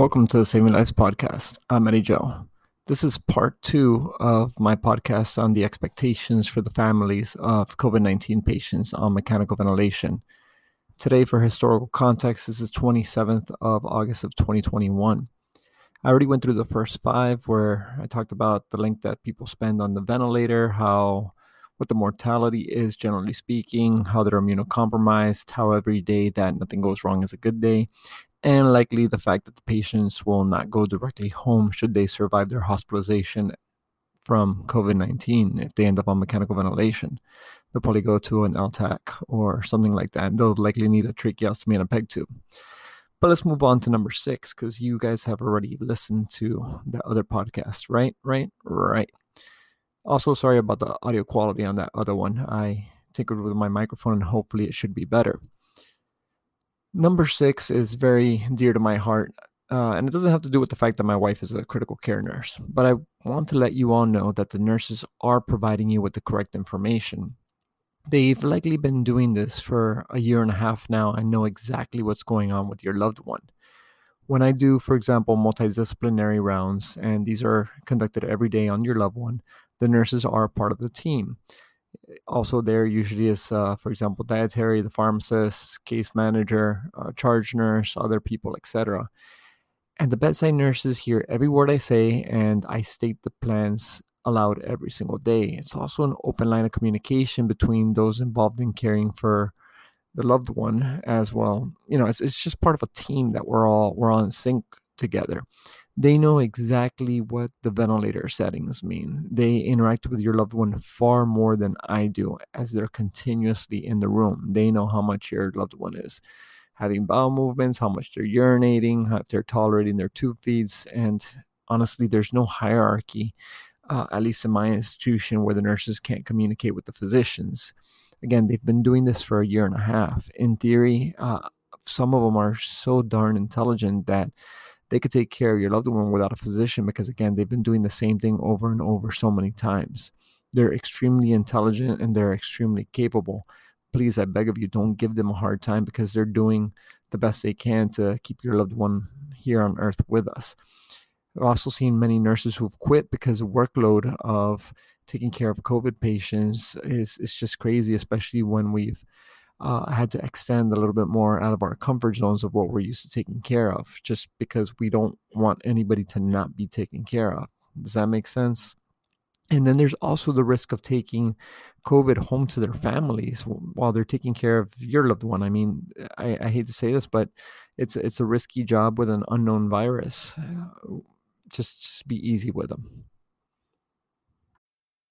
Welcome to the Saving Lives podcast. I'm Eddie Joe. This is part two of my podcast on the expectations for the families of COVID 19 patients on mechanical ventilation. Today, for historical context, this is 27th of August of 2021. I already went through the first five where I talked about the length that people spend on the ventilator, how what the mortality is generally speaking, how they're immunocompromised, how every day that nothing goes wrong is a good day, and likely the fact that the patients will not go directly home should they survive their hospitalization from COVID 19 if they end up on mechanical ventilation. They'll probably go to an LTAC or something like that. They'll likely need a tracheostomy and a PEG tube. But let's move on to number six because you guys have already listened to the other podcast, right? Right? Right. Also, sorry about the audio quality on that other one. I tinkered with my microphone and hopefully it should be better. Number six is very dear to my heart, uh, and it doesn't have to do with the fact that my wife is a critical care nurse, but I want to let you all know that the nurses are providing you with the correct information. They've likely been doing this for a year and a half now and know exactly what's going on with your loved one. When I do, for example, multidisciplinary rounds, and these are conducted every day on your loved one, the nurses are part of the team also there usually is uh, for example dietary the pharmacist case manager uh, charge nurse other people etc and the bedside nurses hear every word i say and i state the plans aloud every single day. It's also an open line of communication between those involved in caring for the loved one as well. You know it's, it's just part of a team that we're all we're all in sync together they know exactly what the ventilator settings mean. They interact with your loved one far more than I do as they're continuously in the room. They know how much your loved one is having bowel movements, how much they're urinating, how they're tolerating their tube feeds. And honestly, there's no hierarchy, uh, at least in my institution, where the nurses can't communicate with the physicians. Again, they've been doing this for a year and a half. In theory, uh, some of them are so darn intelligent that they could take care of your loved one without a physician because again they've been doing the same thing over and over so many times. They're extremely intelligent and they're extremely capable. Please i beg of you don't give them a hard time because they're doing the best they can to keep your loved one here on earth with us. I've also seen many nurses who've quit because the workload of taking care of covid patients is, is just crazy especially when we've uh, had to extend a little bit more out of our comfort zones of what we're used to taking care of, just because we don't want anybody to not be taken care of. Does that make sense? And then there's also the risk of taking COVID home to their families while they're taking care of your loved one. I mean, I, I hate to say this, but it's it's a risky job with an unknown virus. Just just be easy with them.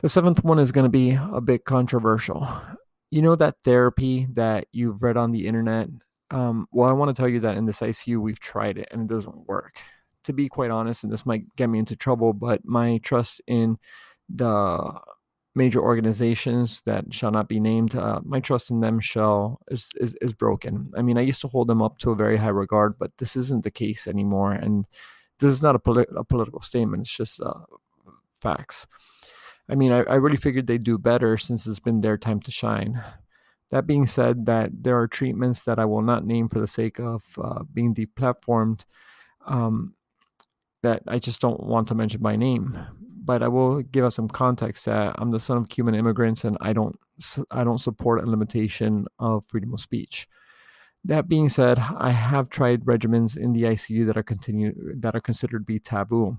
The seventh one is going to be a bit controversial. You know that therapy that you've read on the internet? Um, well, I want to tell you that in this ICU, we've tried it and it doesn't work. To be quite honest, and this might get me into trouble, but my trust in the major organizations that shall not be named, uh, my trust in them shall is, is is broken. I mean, I used to hold them up to a very high regard, but this isn't the case anymore. And this is not a, poli- a political statement; it's just uh, facts. I mean, I, I really figured they'd do better since it's been their time to shine. That being said, that there are treatments that I will not name for the sake of uh, being deplatformed um, that I just don't want to mention by name. But I will give us some context that I'm the son of Cuban immigrants, and I don't I don't support a limitation of freedom of speech. That being said, I have tried regimens in the ICU that are continue that are considered to be taboo,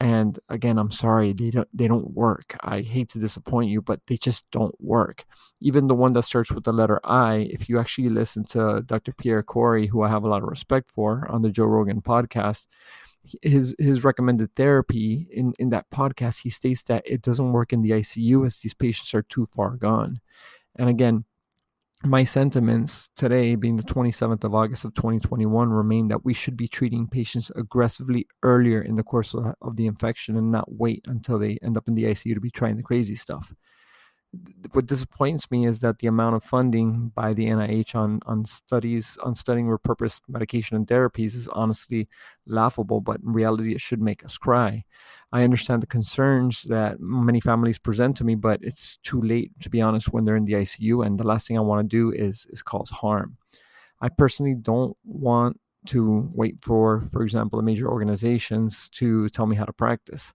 and again i'm sorry they don't they don't work. I hate to disappoint you but they just don't work. Even the one that starts with the letter i if you actually listen to dr pierre kory who i have a lot of respect for on the joe rogan podcast his his recommended therapy in in that podcast he states that it doesn't work in the icu as these patients are too far gone. And again my sentiments today, being the 27th of August of 2021, remain that we should be treating patients aggressively earlier in the course of, of the infection and not wait until they end up in the ICU to be trying the crazy stuff what disappoints me is that the amount of funding by the NIH on on studies on studying repurposed medication and therapies is honestly laughable, but in reality, it should make us cry. I understand the concerns that many families present to me, but it's too late to be honest when they're in the ICU, and the last thing I want to do is is cause harm. I personally don't want to wait for, for example, the major organizations to tell me how to practice.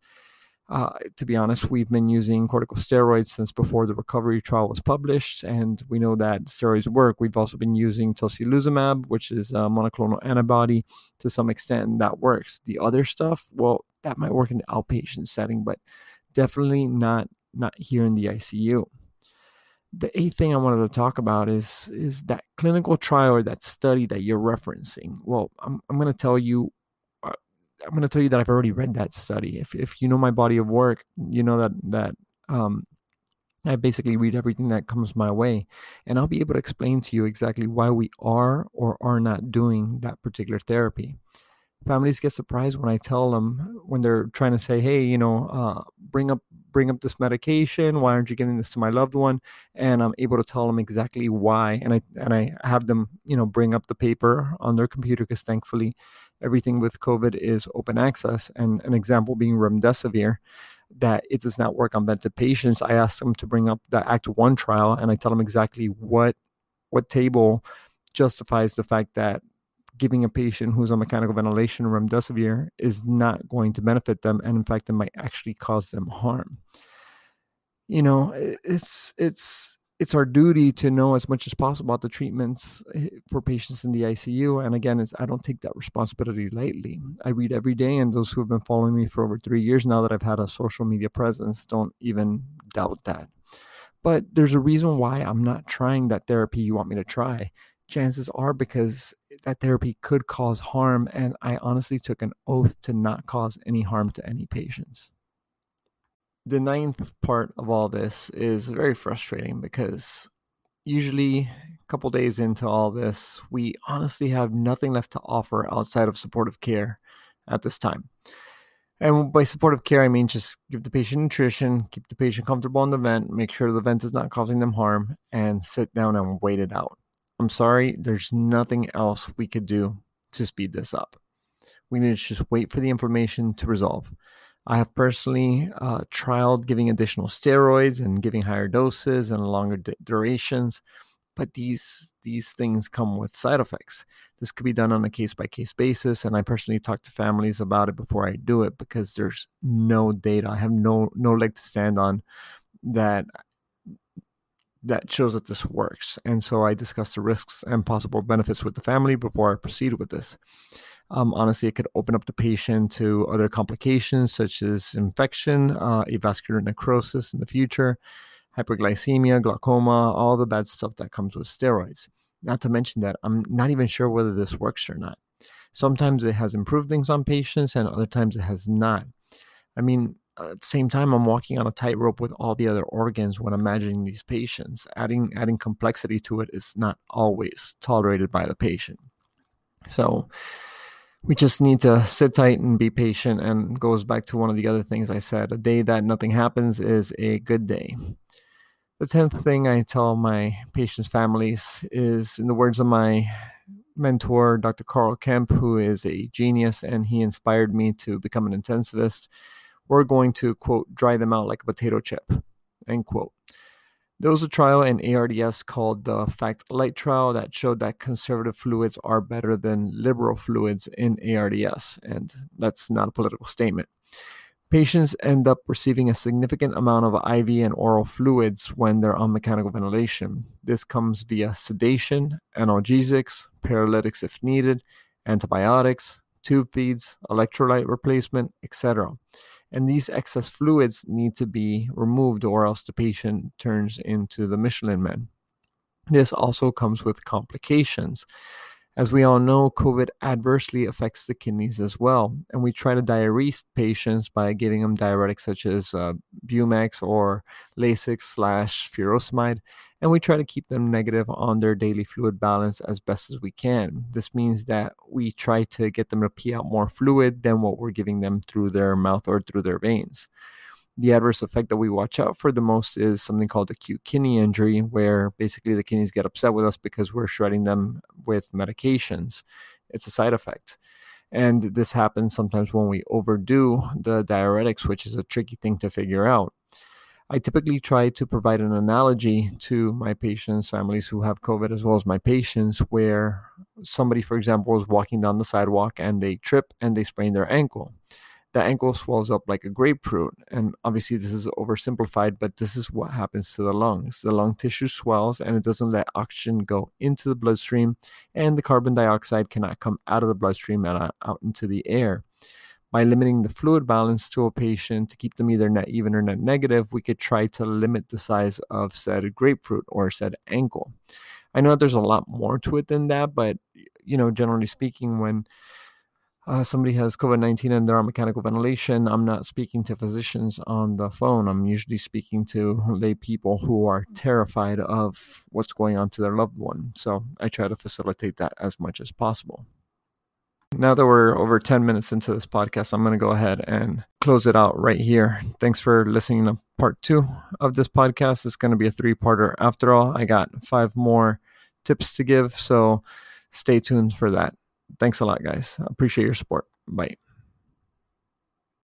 Uh, to be honest, we've been using corticosteroids since before the recovery trial was published, and we know that steroids work. We've also been using tocilizumab, which is a monoclonal antibody, to some extent, and that works. The other stuff, well, that might work in the outpatient setting, but definitely not not here in the ICU. The eighth thing I wanted to talk about is is that clinical trial or that study that you're referencing. Well, I'm I'm going to tell you I'm going to tell you that I've already read that study. If if you know my body of work, you know that that um, I basically read everything that comes my way, and I'll be able to explain to you exactly why we are or are not doing that particular therapy. Families get surprised when I tell them when they're trying to say, "Hey, you know, uh, bring up bring up this medication. Why aren't you giving this to my loved one?" And I'm able to tell them exactly why, and I and I have them, you know, bring up the paper on their computer because thankfully everything with COVID is open access. And an example being remdesivir, that it does not work on vented patients. I ask them to bring up the ACTT-1 trial, and I tell them exactly what what table justifies the fact that giving a patient who's on mechanical ventilation remdesivir is not going to benefit them, and in fact, it might actually cause them harm. You know, it's it's it's our duty to know as much as possible about the treatments eh, for patients in the ICU. And again, it's I don't take that responsibility lightly. I read every day, and those who have been following me for over three years now that I've had a social media presence don't even doubt that. But there's a reason why I'm not trying that therapy you want me to try. Chances are because that therapy could cause harm, and I honestly took an oath to not cause any harm to any patients the ninth part of all this is very frustrating because usually a couple days into all this, we honestly have nothing left to offer outside of supportive care at this time. And by supportive care, I mean just give the patient nutrition, keep the patient comfortable in the vent, make sure the vent is not causing them harm, and sit down and wait it out. I'm sorry, there's nothing else we could do to speed this up. We need to just wait for the inflammation to resolve. I have personally uh, trialed giving additional steroids and giving higher doses and longer d- durations, but these these things come with side effects. This could be done on a case by case basis, and I personally talk to families about it before I do it because there's no data. I have no no leg to stand on that that shows that this works. And so I discuss the risks and possible benefits with the family before I proceed with this. Um, honestly, it could open up the patient to other complications such as infection, uh, avascular necrosis in the future, hyperglycemia, glaucoma, all the bad stuff that comes with steroids. Not to mention that I'm not even sure whether this works or not. Sometimes it has improved things on patients, and other times it has not. I mean, Uh, at the same time, I'm walking on a tightrope with all the other organs when imagining these patients. Adding adding complexity to it is not always tolerated by the patient. So we just need to sit tight and be patient and goes back to one of the other things i said a day that nothing happens is a good day the 10th thing i tell my patients families is in the words of my mentor dr carl kemp who is a genius and he inspired me to become an intensivist we're going to quote dry them out like a potato chip end quote there was a trial in ARDS called the FACTT Lite trial that showed that conservative fluids are better than liberal fluids in ARDS, and that's not a political statement. Patients end up receiving a significant amount of IV and oral fluids when they're on mechanical ventilation. This comes via sedation, analgesics, paralytics if needed, antibiotics, tube feeds, electrolyte replacement, etc and these excess fluids need to be removed or else the patient turns into the Michelin man. This also comes with complications. As we all know, COVID adversely affects the kidneys as well, and we try to diurese patients by giving them diuretics such as uh, Bumex or Lasix slash furosemide, and we try to keep them negative on their daily fluid balance as best as we can. This means that we try to get them to pee out more fluid than what we're giving them through their mouth or through their veins the adverse effect that we watch out for the most is something called acute kidney injury, where basically the kidneys get upset with us because we're shredding them with medications. It's a side effect. And this happens sometimes when we overdo the diuretics, which is a tricky thing to figure out. I typically try to provide an analogy to my patients, families who have COVID, as well as my patients, where somebody, for example, is walking down the sidewalk and they trip and they sprain their ankle the ankle swells up like a grapefruit. And obviously, this is oversimplified, but this is what happens to the lungs. The lung tissue swells and it doesn't let oxygen go into the bloodstream, and the carbon dioxide cannot come out of the bloodstream and uh, out into the air. By limiting the fluid balance to a patient to keep them either net even or net negative, we could try to limit the size of said grapefruit or said ankle. I know there's a lot more to it than that, but you know, generally speaking, when uh, somebody has COVID 19 and they're on mechanical ventilation, I'm not speaking to physicians on the phone. I'm usually speaking to lay people who are terrified of what's going on to their loved one. So I try to facilitate that as much as possible. Now that we're over 10 minutes into this podcast, I'm going to go ahead and close it out right here. Thanks for listening to part two of this podcast. It's going to be a three parter after all. I got five more tips to give, so stay tuned for that. Thanks a lot, guys. I appreciate your support. Bye.